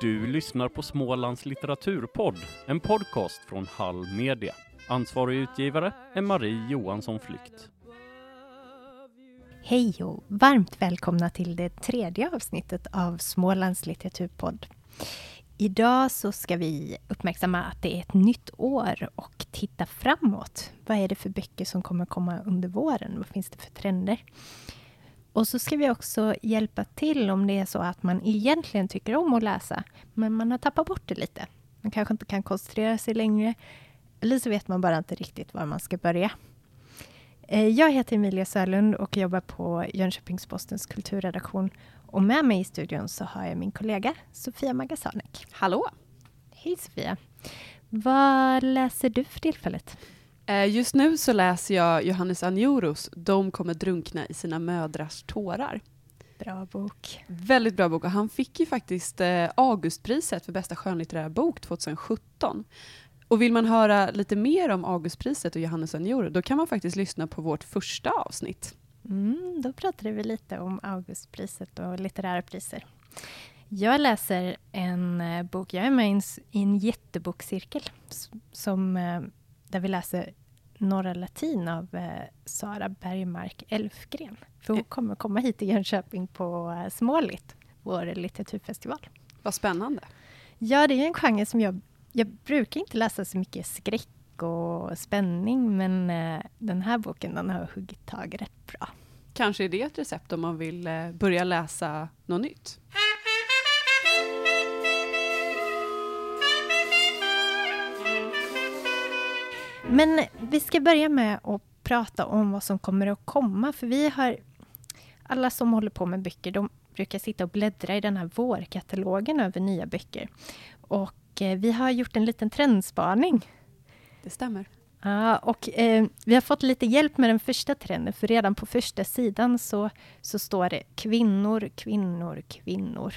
Du lyssnar på Smålands litteraturpodd, en podcast från Hall Media. Ansvarig utgivare är Marie Johansson Flykt. Hej och varmt välkomna till det tredje avsnittet av Smålands litteraturpodd. Idag så ska vi uppmärksamma att det är ett nytt år och titta framåt. Vad är det för böcker som kommer komma under våren? Vad finns det för trender? Och så ska vi också hjälpa till om det är så att man egentligen tycker om att läsa, men man har tappat bort det lite. Man kanske inte kan koncentrera sig längre, eller så vet man bara inte riktigt var man ska börja. Eh, jag heter Emilia Sörlund och jobbar på Jönköpings-Postens kulturredaktion. Och med mig i studion så har jag min kollega Sofia Magasanek. Hallå! Hej Sofia! Vad läser du för tillfället? Eh, just nu så läser jag Johannes Anjoros De kommer drunkna i sina mödrars tårar. Bra bok. Väldigt bra bok och han fick ju faktiskt eh, Augustpriset för bästa skönlitterära bok 2017. Och vill man höra lite mer om Augustpriset och Johannes Anjoro då kan man faktiskt lyssna på vårt första avsnitt. Mm, då pratade vi lite om Augustpriset och litterära priser. Jag läser en eh, bok, jag är med i en jättebokcirkel som, där vi läser Norra Latin av eh, Sara Bergmark Elfgren. För hon eh. kommer komma hit till Jönköping på eh, Smålit, vår litteraturfestival. Vad spännande. Ja, det är en genre som jag... Jag brukar inte läsa så mycket skräck och spänning, men eh, den här boken den har huggit tag rätt bra. Kanske är det ett recept om man vill eh, börja läsa något nytt? Men vi ska börja med att prata om vad som kommer att komma, för vi har alla som håller på med böcker, de brukar sitta och bläddra i den här vårkatalogen över nya böcker. Och eh, vi har gjort en liten trendspaning. Det stämmer. Ja, och eh, vi har fått lite hjälp med den första trenden, för redan på första sidan så, så står det kvinnor, kvinnor, kvinnor.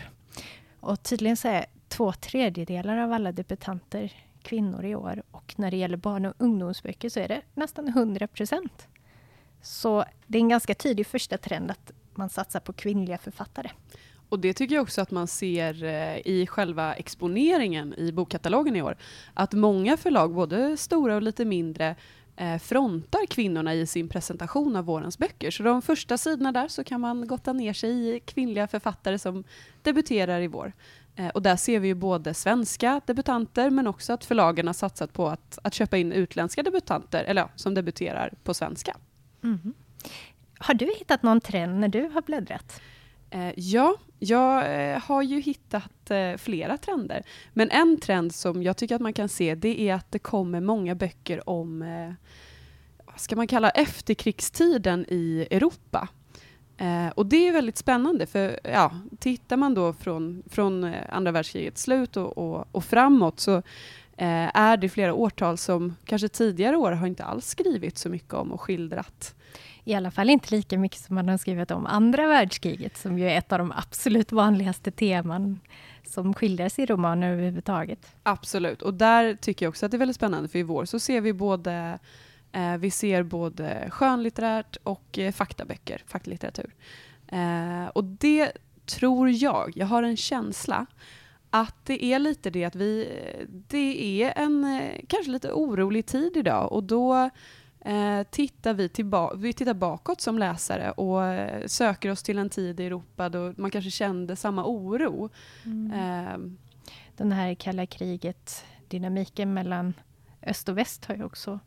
Och tydligen så är två tredjedelar av alla debutanter kvinnor i år och när det gäller barn och ungdomsböcker så är det nästan 100 procent. Så det är en ganska tydlig första trend att man satsar på kvinnliga författare. Och det tycker jag också att man ser eh, i själva exponeringen i bokkatalogen i år. Att många förlag, både stora och lite mindre, Eh, frontar kvinnorna i sin presentation av vårens böcker. Så de första sidorna där så kan man gotta ner sig i kvinnliga författare som debuterar i vår. Eh, och där ser vi ju både svenska debutanter men också att förlagen har satsat på att, att köpa in utländska debutanter, eller ja, som debuterar på svenska. Mm. Har du hittat någon trend när du har bläddrat? Eh, ja, jag eh, har ju hittat eh, flera trender. Men en trend som jag tycker att man kan se det är att det kommer många böcker om eh, vad ska man kalla efterkrigstiden i Europa. Eh, och det är väldigt spännande, för ja, tittar man då från, från eh, andra världskrigets slut och, och, och framåt så eh, är det flera årtal som kanske tidigare år har inte alls skrivit så mycket om och skildrat. I alla fall inte lika mycket som man har skrivit om andra världskriget, som ju är ett av de absolut vanligaste teman som skildras i romaner överhuvudtaget. Absolut, och där tycker jag också att det är väldigt spännande, för i vår så ser vi både Eh, vi ser både skönlitterärt och eh, faktaböcker, faktalitteratur. Eh, och det tror jag, jag har en känsla, att det är lite det att vi, det är en eh, kanske lite orolig tid idag och då eh, tittar vi, tillba vi tittar bakåt som läsare och eh, söker oss till en tid i Europa då man kanske kände samma oro. Mm. Eh, Den här kalla kriget, dynamiken mellan öst och väst har ju också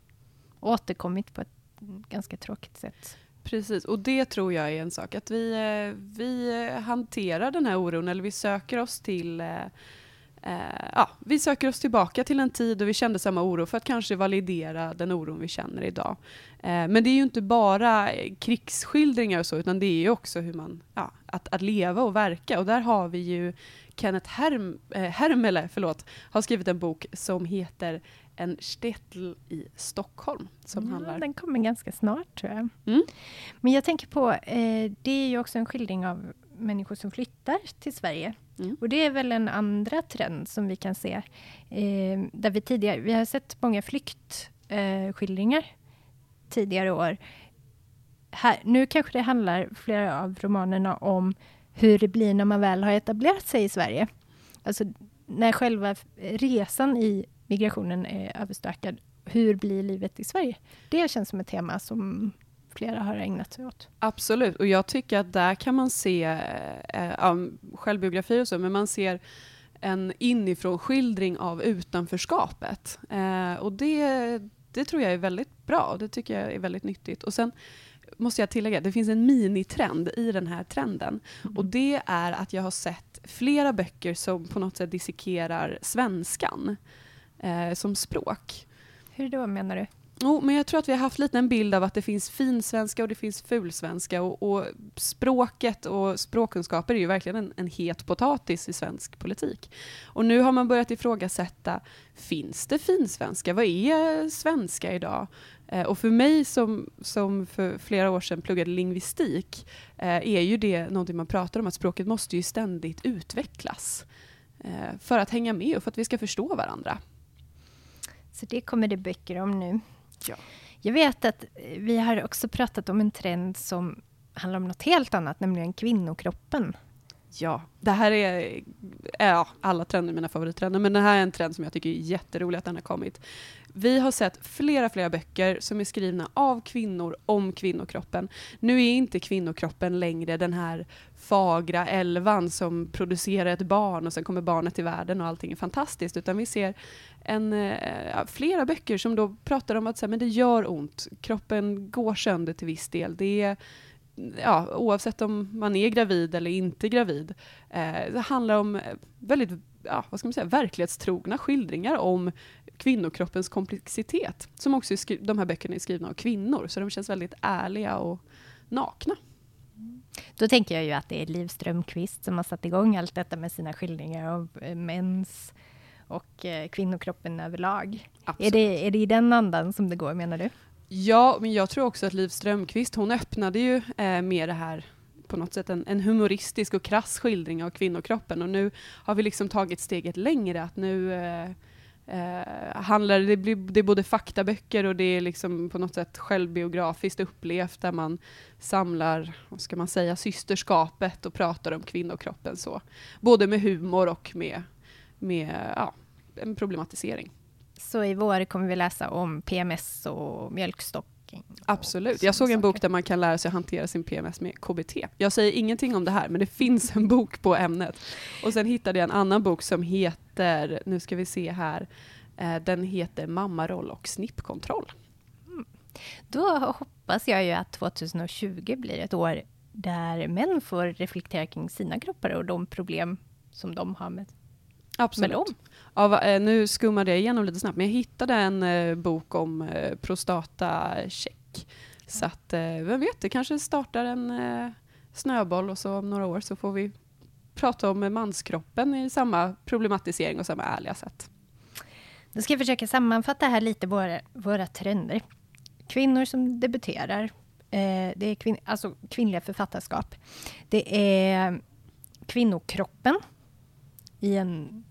återkommit på ett ganska tråkigt sätt. Precis, och det tror jag är en sak, att vi, eh, vi hanterar den här oron, eller vi söker oss till eh, eh, ja, vi söker oss tillbaka till en tid då vi kände samma oro för att kanske validera den oron vi känner idag. Eh, men det är ju inte bara krigsskildringar och så, utan det är ju också hur man, ja, att, att leva och verka. Och där har vi ju Kenneth Herm, eh, Hermele förlåt, har skrivit en bok som heter en stetl i Stockholm. Som ja, handlar... Den kommer ganska snart tror jag. Mm. Men jag tänker på, eh, det är ju också en skildring av människor som flyttar till Sverige. Mm. Och det är väl en andra trend som vi kan se. Eh, där vi tidigare, vi har sett många flyktskildringar eh, tidigare år. Här, nu kanske det handlar, flera av romanerna, om hur det blir när man väl har etablerat sig i Sverige. Alltså när själva resan i migrationen är överstökad, hur blir livet i Sverige? Det känns som ett tema som flera har ägnat sig åt. Absolut, och jag tycker att där kan man se eh, eh självbiografier och så, men man ser en inifrån skildring av utanförskapet. Eh, och det, det tror jag är väldigt bra, det tycker jag är väldigt nyttigt. Och sen måste jag tillägga, det finns en minitrend i den här trenden. Mm. Och det är att jag har sett flera böcker som på något sätt dissekerar svenskan eh, som språk. Hur då menar du? Oh, men jag tror att vi har haft lite en bild av att det finns finsvenska och det finns fulsvenska och, och språket och språkkunskaper är ju verkligen en, en het potatis i svensk politik. Och nu har man börjat ifrågasätta, finns det finsvenska? Vad är svenska idag? Eh, och för mig som, som för flera år sedan pluggade lingvistik eh, är ju det någonting man pratar om, att språket måste ju ständigt utvecklas eh, för att hänga med och för att vi ska förstå varandra. Så det kommer det böcker om nu. Ja. Jag vet att eh, vi har också pratat om en trend som handlar om något helt annat, nämligen kvinnokroppen. Ja, det här är, ja, alla trender mina favorittrender, men det här är en trend som jag tycker är jätterolig att den har kommit. Vi har sett flera, flera böcker som är skrivna av kvinnor om kvinnokroppen. Nu är inte kvinnokroppen längre den här fagra älvan som producerar ett barn och sen kommer barnet till världen och allting är fantastiskt, utan vi ser en, eh, flera böcker som då pratar om att så här, men det gör ont, kroppen går sönder till viss del. Det är, ja, oavsett om man är gravid eller inte gravid. Eh, det handlar om väldigt ja, vad ska man säga, verklighetstrogna skildringar om kvinnokroppens komplexitet. Som också är de här böckerna är skrivna av kvinnor, så de känns väldigt ärliga och nakna. Då tänker jag ju att det är Liv Strömquist som har satt igång allt detta med sina skildringar av eh, mens och eh, kvinnokroppen överlag. Är det, är det i den andan som det går, menar du? Ja, men jag tror också att Liv Strömquist, hon öppnade ju eh, med det här på något sätt en, en, humoristisk och krass skildring av kvinnokroppen och nu har vi liksom tagit steget längre att nu eh, eh, handlar det, blir, det är både faktaböcker och det är liksom på något sätt självbiografiskt upplevt där man samlar, vad ska man säga, systerskapet och pratar om kvinnokroppen så. Både med humor och med, med ja, en problematisering. Så i vår kommer vi läsa om PMS och mjölkstock Absolut. Jag såg en bok där man kan lära sig att hantera sin PMS med KBT. Jag säger ingenting om det här, men det finns en bok på ämnet. Och sen hittade jag en annan bok som heter, nu ska vi se här, eh, den heter Mammaroll och snippkontroll. Mm. Då hoppas jag ju att 2020 blir ett år där män får reflektera kring sina kroppar och de problem som de har med Absolut. Med dem. Ja, eh, nu skummade jag igenom lite snabbt, men jag hittade en eh, bok om eh, prostatacheck. Så att, vem vet, det kanske startar en snöboll och så om några år så får vi prata om manskroppen i samma problematisering och samma ärliga sätt. Då ska jag försöka sammanfatta här lite våra, våra trender. Kvinnor som debuterar, eh, det är kvin alltså kvinnliga författarskap. Det är kvinnokroppen i en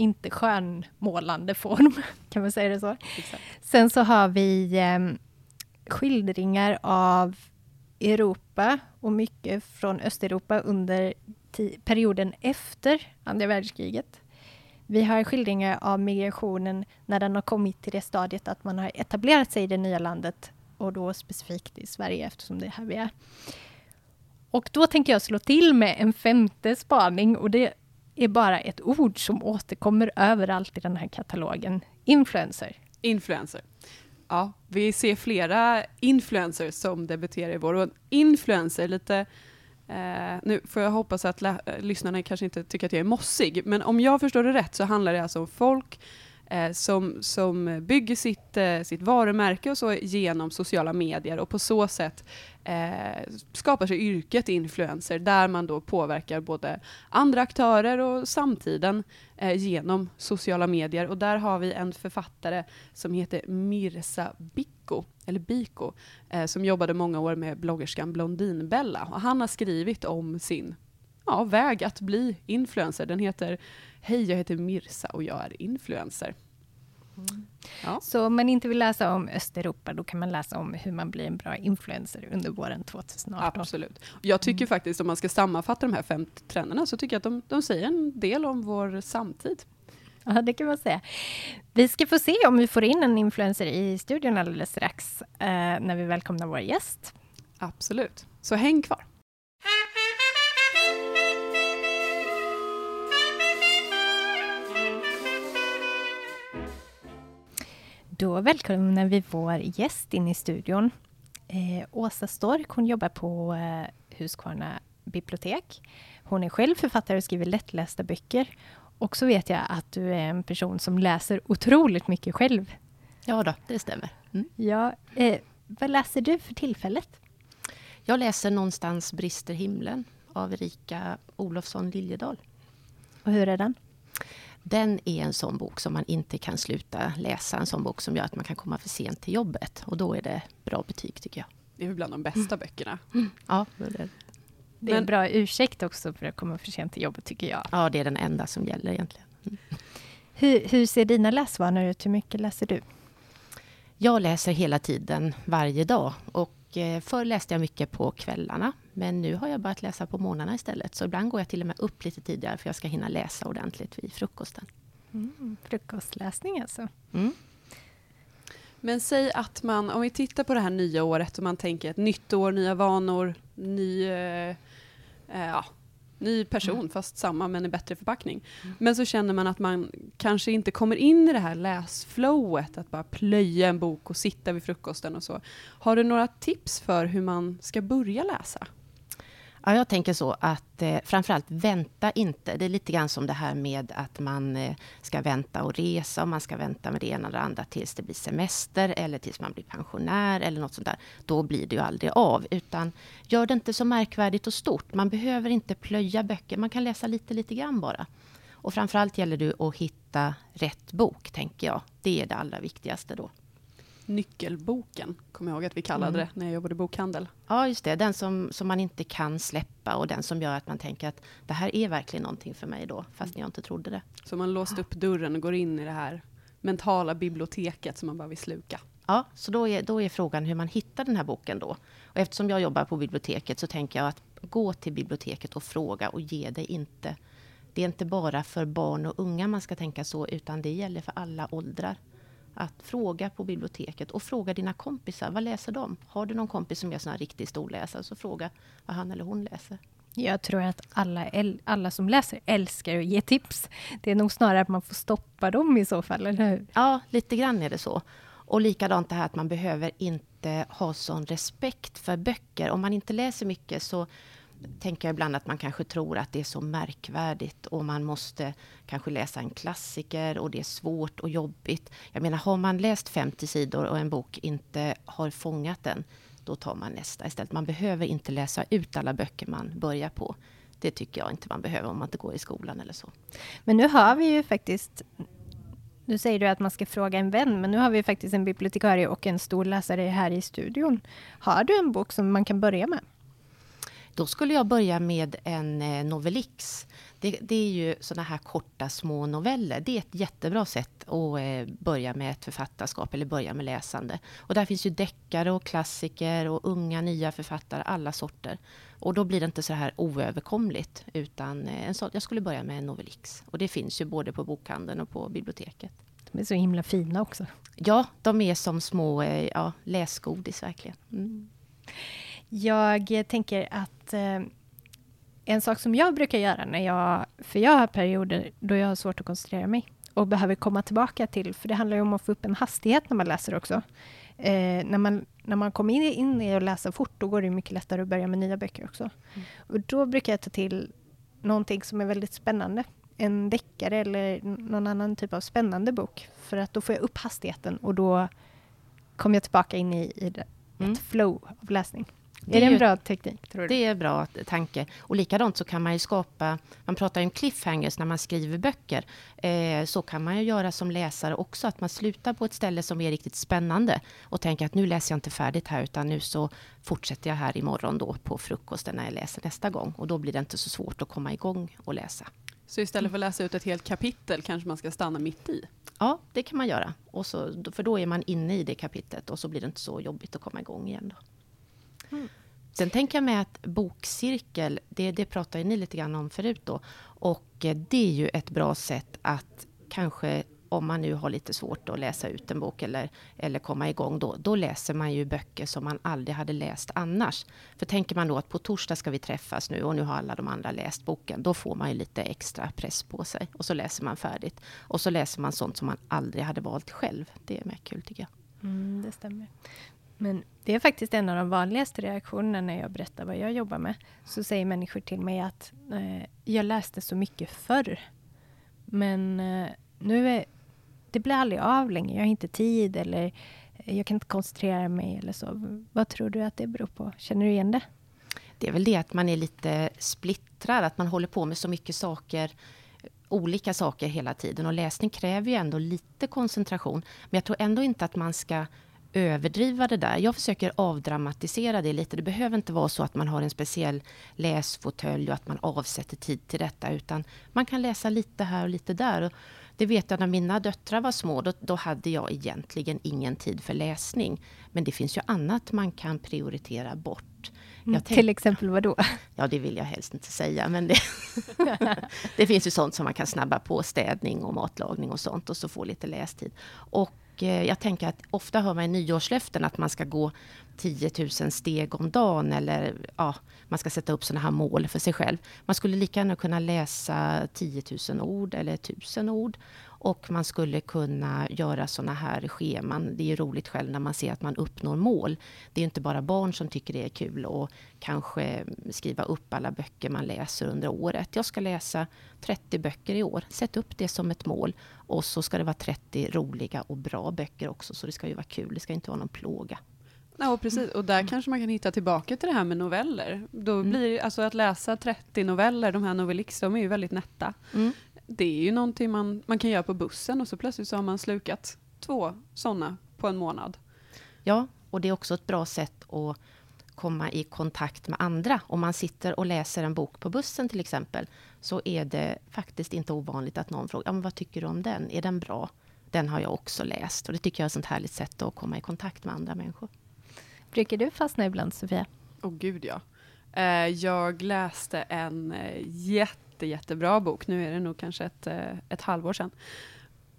inte skönmålande form, kan man säga det så. Exakt. Sen så har vi eh, skildringar av Europa och mycket från Östeuropa under perioden efter andra världskriget. Vi har skildringar av migrationen när den har kommit till det stadiet att man har etablerat sig i det nya landet och då specifikt i Sverige eftersom det är här vi är. Och då tänker jag slå till med en femte spaning och det är bara ett ord som återkommer överallt i den här katalogen. Influencer. Influencer. Ja, vi ser flera influencers som debuterar i vår. Och influencer, lite Eh, nu får jag hoppas att lyssnarna kanske inte tycker att jag är mossig, men om jag förstår det rätt så handlar det alltså om folk eh, som, som bygger sitt, eh, sitt varumärke och så genom sociala medier och på så sätt eh, skapar sig yrket influencer där man då påverkar både andra aktörer och samtiden eh, genom sociala medier. Och där har vi en författare som heter Mirza Biko, eller Biko, eh, som jobbade många år med bloggerskan Blondinbella. Och han har skrivit om sin ja, väg att bli influencer. Den heter Hej, jag heter Mirza och jag är influencer. Ja. Så om man inte vill läsa om Östeuropa, då kan man läsa om hur man blir en bra influencer under våren 2018. Absolut. Jag tycker Mm. faktiskt om man ska sammanfatta de här fem trenderna så tycker jag att de, de säger en del om vår samtid. Ja, det kan man säga. Vi ska få se om vi får in en influencer i studion alldeles strax, eh, när vi välkomnar vår gäst. Absolut. Så häng kvar. Då välkomnar vi vår gäst in i studion. Eh, Åsa Stork, hon jobbar på eh, Huskvarna bibliotek. Hon är själv författare och skriver lättlästa böcker. Och så vet jag att du är en person som läser otroligt mycket själv. Ja då, det stämmer. Mm. Ja, eh, vad läser du för tillfället? Jag läser någonstans Brister himlen av Erika Olofsson Liljedahl. Och hur är den? Den är en sån bok som man inte kan sluta läsa. En sån bok som gör att man kan komma för sent till jobbet. Och då är det bra betyg tycker jag. Det är väl bland de bästa böckerna. Ja, det är, Det är en bra ursäkt också för att komma för sent till jobbet tycker jag. ja, det är den enda som gäller egentligen. Hur, hur ser dina läsvanor ut? Hur mycket läser du? Jag läser hela tiden, varje dag. Och eh, förr läste jag mycket på kvällarna. Men nu har jag börjat läsa på morgnarna istället. Så ibland går jag till och med upp lite tidigare för jag ska hinna läsa ordentligt vid frukosten. Mm, frukostläsning alltså. Mm. Men säg att man, om vi tittar på det här nya året och man tänker ett nytt år, nya vanor, ny, eh, eh, ja, ny person, fast samma men i bättre förpackning. Men så känner man att man kanske inte kommer in i det här läsflowet, att bara plöja en bok och sitta vid frukosten och så. Har du några tips för hur man ska börja läsa? Ja, jag tänker så att eh, framförallt vänta inte. Det är lite grann som det här med att man eh, ska vänta och resa och man ska vänta med det ena eller det andra tills det blir semester eller tills man blir pensionär eller något sånt där. Då blir det ju aldrig av. Utan gör det inte så märkvärdigt och stort. Man behöver inte plöja böcker. Man kan läsa lite, lite grann bara. Och framförallt gäller det att hitta rätt bok, tänker jag. Det är det allra viktigaste då. Nyckelboken, kommer jag ihåg att vi kallade Mm. det när jag jobbade i bokhandel. Ja, just det. Den som, som man inte kan släppa och den som gör att man tänker att det här är verkligen någonting för mig då, fast jag inte trodde det. Så man låst upp dörren och går in i det här mentala biblioteket som man bara vill sluka. Ja, så då är, då är frågan hur man hittar den här boken då. Och eftersom jag jobbar på biblioteket så tänker jag att gå till biblioteket och fråga och ge dig inte. Det är inte bara för barn och unga man ska tänka så, utan det gäller för alla åldrar. Att fråga på biblioteket och fråga dina kompisar, vad läser de? Har du någon kompis som är sån här riktig storläsare, så fråga vad han eller hon läser. Jag tror att alla, alla som läser älskar att ge tips. Det är nog snarare att man får stoppa dem i så fall, eller hur? Ja, lite grann är det så. Och likadant det här att man behöver inte ha sån respekt för böcker. Om man inte läser mycket så tänker jag ibland att man kanske tror att det är så märkvärdigt och man måste kanske läsa en klassiker och det är svårt och jobbigt. Jag menar, har man läst 50 sidor och en bok inte har fångat den, då tar man nästa istället. Man behöver inte läsa ut alla böcker man börjar på. Det tycker jag inte man behöver om man inte går i skolan eller så. Men nu har vi ju faktiskt... Nu säger du att man ska fråga en vän, men nu har vi faktiskt en bibliotekarie och en stor läsare här i studion. Har du en bok som man kan börja med? Då skulle jag börja med en eh, novellix. Det, det är ju såna här korta små noveller. Det är ett jättebra sätt att eh, börja med ett författarskap eller börja med läsande. Och där finns ju deckare och klassiker och unga nya författare, alla sorter. Och då blir det inte så här oöverkomligt, utan eh, en sån, jag skulle börja med en novellix. Och det finns ju både på bokhandeln och på biblioteket. De är så himla fina också. Ja, de är som små ja, läsgodis verkligen. Mm. Jag tänker att eh, en sak som jag brukar göra när jag, för jag har perioder då jag har svårt att koncentrera mig och behöver komma tillbaka till, för det handlar ju om att få upp en hastighet när man läser också. Eh, när, man, när man kommer in, in i att läsa fort, då går det mycket lättare att börja med nya böcker också. Och då brukar jag ta till någonting som är väldigt spännande. En deckare eller någon annan typ av spännande bok. För att då får jag upp hastigheten och då kommer jag tillbaka in i, i det, Mm. ett flow av läsning. Det är det är en bra teknik, tror du? Det är bra t- tanke. Och likadant så kan man ju skapa, man pratar ju om cliffhangers när man skriver böcker. Eh, så kan man ju göra som läsare också, att man slutar på ett ställe som är riktigt spännande och tänker att nu läser jag inte färdigt här, utan nu så fortsätter jag här imorgon då på frukosten när jag läser nästa gång. Och då blir det inte så svårt att komma igång och läsa. Så istället för att läsa ut ett helt kapitel kanske man ska stanna mitt i? Ja, det kan man göra. Och så, för då är man inne i det kapitlet och så blir det inte så jobbigt att komma igång igen. Då. Mm. Sen tänker jag med att bokcirkel, det, det pratade ni lite grann om förut då. Och eh, det är ju ett bra sätt att kanske om man nu har lite svårt att läsa ut en bok eller, eller komma igång då, då läser man ju böcker som man aldrig hade läst annars. För tänker man då att på torsdag ska vi träffas nu och nu har alla de andra läst boken, då får man ju lite extra press på sig och så läser man färdigt. Och så läser man sånt som man aldrig hade valt själv. Det är mer kul tycker jag. Mm, det stämmer. Men det är faktiskt en av de vanligaste reaktionerna när jag berättar vad jag jobbar med. Så säger människor till mig att eh, jag läste så mycket förr. Men eh, nu är, det blir aldrig av längre. Jag har inte tid eller eh, jag kan inte koncentrera mig eller så. Vad tror du att det beror på? Känner du igen det? Det är väl det att man är lite splittrad, att man håller på med så mycket saker olika saker hela tiden. Och läsning kräver ju ändå lite koncentration. Men jag tror ändå inte att man ska överdriva det där. Jag försöker avdramatisera det lite. Det behöver inte vara så att man har en speciell läsfåtölj och att man avsätter tid till detta. Utan man kan läsa lite här och lite där. Och det vet jag när mina döttrar var små. Då, då hade jag egentligen ingen tid för läsning. Men det finns ju annat man kan prioritera bort. Mm, till exempel vad då? Ja, det vill jag helst inte säga. Men det, det finns ju sånt som man kan snabba på. Städning och matlagning och sånt. Och så få lite lästid. Och Eh, jag tänker att ofta hör man i nyårslöften att man ska gå 10 000 steg om dagen eller ja, man ska sätta upp sådana här mål för sig själv. Man skulle lika gärna kunna läsa 10 000 ord eller 1000 ord och man skulle kunna göra såna här scheman. Det är roligt själv när man ser att man uppnår mål. Det är inte bara barn som tycker det är kul att kanske skriva upp alla böcker man läser under året. Jag ska läsa 30 böcker i år. Sätt upp det som ett mål. Och så ska det vara 30 roliga och bra böcker också. Så det ska ju vara kul. Det ska inte vara någon plåga. Ja, precis. Och där mm. kanske man kan hitta tillbaka till det här med noveller. Då mm. blir alltså att läsa 30 noveller, de här Novelix, de är ju väldigt nätta. Mm det är ju någonting man, man kan göra på bussen och så plötsligt så har man slukat två sådana på en månad. Ja, och det är också ett bra sätt att komma i kontakt med andra. Om man sitter och läser en bok på bussen till exempel, så är det faktiskt inte ovanligt att någon frågar, ja, men vad tycker du om den? Är den bra? Den har jag också läst. Och det tycker jag är ett sånt härligt sätt att komma i kontakt med andra människor. Brukar du fastna ibland, Sofia? Åh oh, gud, ja. Eh, jag läste en eh, jätte jätte, jättebra bok. Nu är det nog kanske ett, eh, ett halvår sedan.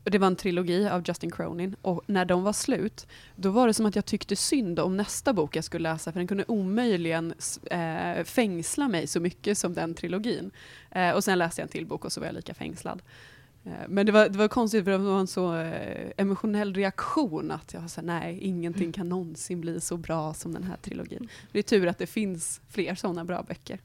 Det var en trilogi av Justin Cronin och när de var slut, då var det som att jag tyckte synd om nästa bok jag skulle läsa för den kunde omöjligen eh, fängsla mig så mycket som den trilogin. Eh, och sen läste jag en till bok och så var jag lika fängslad. Eh, men det var, det var konstigt för det var en så eh, emotionell reaktion att jag sa nej, ingenting kan någonsin bli så bra som den här trilogin. Det är tur att det finns fler sådana bra böcker.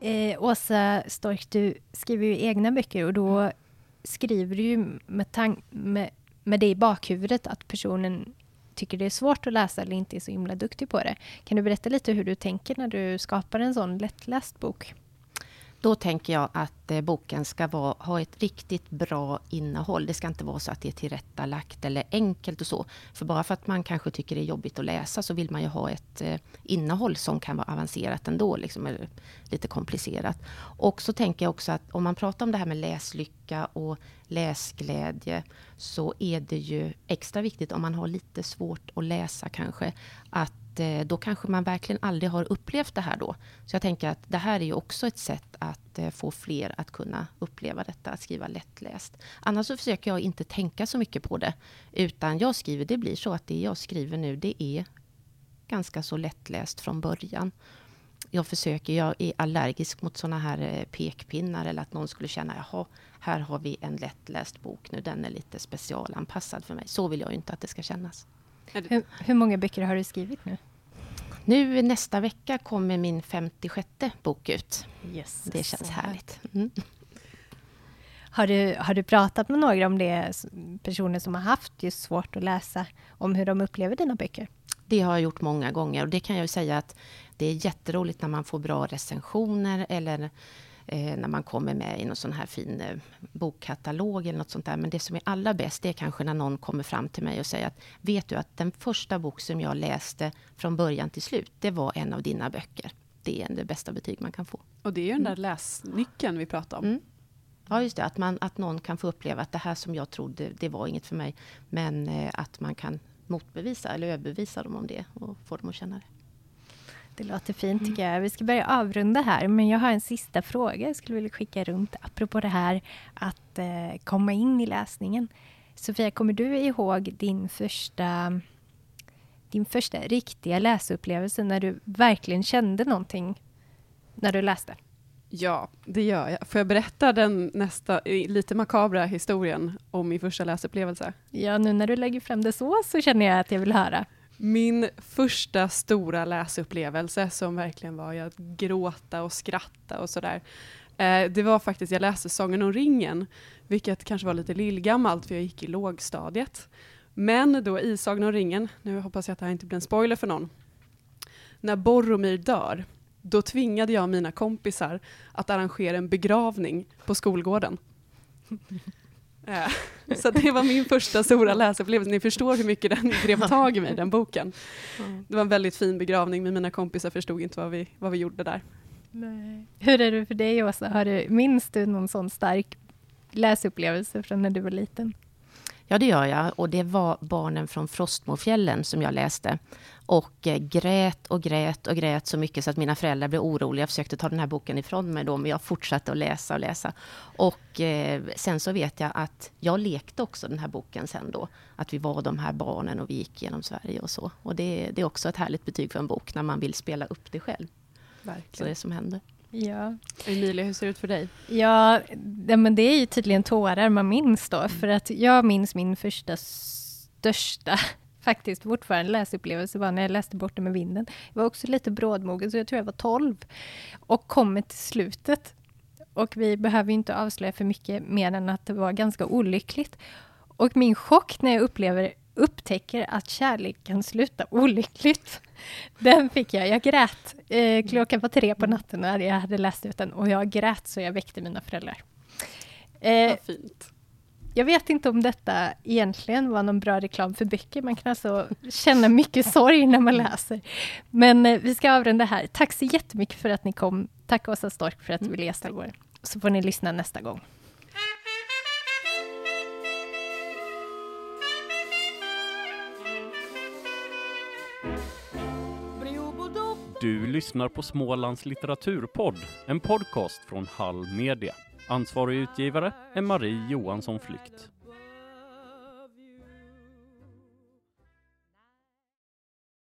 Eh, Åsa Stork, du skriver ju egna böcker och då skriver du ju med, med, med det i bakhuvudet att personen tycker det är svårt att läsa eller inte är så himla duktig på det. Kan du berätta lite hur du tänker när du skapar en sån lättläst bok? Då tänker jag att eh, boken ska vara, ha ett riktigt bra innehåll. Det ska inte vara så att det är tillrättalagt eller enkelt och så. För bara för att man kanske tycker det är jobbigt att läsa så vill man ju ha ett eh, innehåll som kan vara avancerat ändå, liksom, eller lite komplicerat. Och så tänker jag också att om man pratar om det här med läslycka och läsglädje så är det ju extra viktigt om man har lite svårt att läsa kanske att Eh, då kanske man verkligen aldrig har upplevt det här då. Så jag tänker att det här är ju också ett sätt att eh, få fler att kunna uppleva detta, att skriva lättläst. Annars så försöker jag inte tänka så mycket på det. Utan jag skriver, det blir så att det jag skriver nu, det är ganska så lättläst från början. Jag försöker, jag är allergisk mot sådana här eh, pekpinnar eller att någon skulle känna, jaha, här har vi en lättläst bok nu, den är lite specialanpassad för mig. Så vill jag ju inte att det ska kännas. Hur, hur många böcker har du skrivit nu? Nu nästa vecka kommer min 56 bok ut. Yes, det känns härligt. Mm. Har, du, har du pratat med några om det, personer som har haft just svårt att läsa, om hur de upplever dina böcker? Det har jag gjort många gånger och det kan jag säga att det är jätteroligt när man får bra recensioner eller eh, när man kommer med i någon sån här fin eh, bokkatalog eller något sånt där. Men det som är allra bäst, det är kanske när någon kommer fram till mig och säger att vet du att den första bok som jag läste från början till slut, det var en av dina böcker. Det är det bästa betyg man kan få. Och det är ju den där läsnyckeln vi pratar om. Mm. Ja, just det. Att, man, att någon kan få uppleva att det här som jag trodde, det var inget för mig. Men eh, att man kan motbevisa eller överbevisa dem om det och få dem att känna det. Det låter fint tycker jag. Vi ska börja avrunda här, men jag har en sista fråga jag skulle vilja skicka runt apropå det här att eh, komma in i läsningen. Sofia, kommer du ihåg din första, din första riktiga läsupplevelse när du verkligen kände någonting när du läste? Ja, det gör jag. Får jag berätta den nästa lite makabra historien om min första läsupplevelse? Ja, nu när du lägger fram det så, så känner jag att jag vill höra. Min första stora läsupplevelse som verkligen var att gråta och skratta och sådär. Eh, det var faktiskt, jag läste Sagan om ringen, vilket kanske var lite lillgammalt för jag gick i lågstadiet. Men då i Sagan om ringen, nu hoppas jag att det här inte blir en spoiler för någon, när Boromir dör, då tvingade jag mina kompisar att arrangera en begravning på skolgården. Så det var min första stora läsupplevelse. Ni förstår hur mycket den grep tag i mig, den boken. Det var en väldigt fin begravning, men mina kompisar förstod inte vad vi, vad vi gjorde där. Nej. Hur är det för dig, Åsa? Har du, minns du någon sån stark läsupplevelse från när du var liten? Ja, det gör jag. Och det var Barnen från Frostmofjällen som jag läste. Och eh, grät och grät och grät så mycket så att mina föräldrar blev oroliga. Jag försökte ta den här boken ifrån mig då, men jag fortsatte att läsa och läsa. Och eh, sen så vet jag att jag lekte också den här boken sen då. Att vi var de här barnen och vi gick genom Sverige och så. Och det, det är också ett härligt betyg för en bok, när man vill spela upp det själv. Verkligen. Så det som händer. Ja. Emilia, hur ser det ut för dig? Ja, det, men det är ju tydligen tårar man minns då. För att jag minns min första största faktiskt fortfarande läsupplevelse var när jag läste Borta med vinden. Jag var också lite brådmogen, så jag tror jag var 12. Och kommer till slutet. Och vi behöver inte avslöja för mycket mer än att det var ganska olyckligt. Och min chock när jag upplever, upptäcker att kärlek kan sluta olyckligt. Den fick jag. Jag grät. Eh, klockan var tre på natten när jag hade läst ut den och jag grät så jag väckte mina föräldrar. Eh, Vad fint. Jag vet inte om detta egentligen var någon bra reklam för böcker. Man kan alltså känna mycket sorg när man läser. Men eh, vi ska avrunda här. Tack så jättemycket för att ni kom. Tack Åsa Stork för att mm, vi läste vår. Så får ni lyssna nästa gång. Du lyssnar på Smålands litteraturpodd, en podcast från Hall Media. Ansvarig utgivare är Marie Johansson Flykt.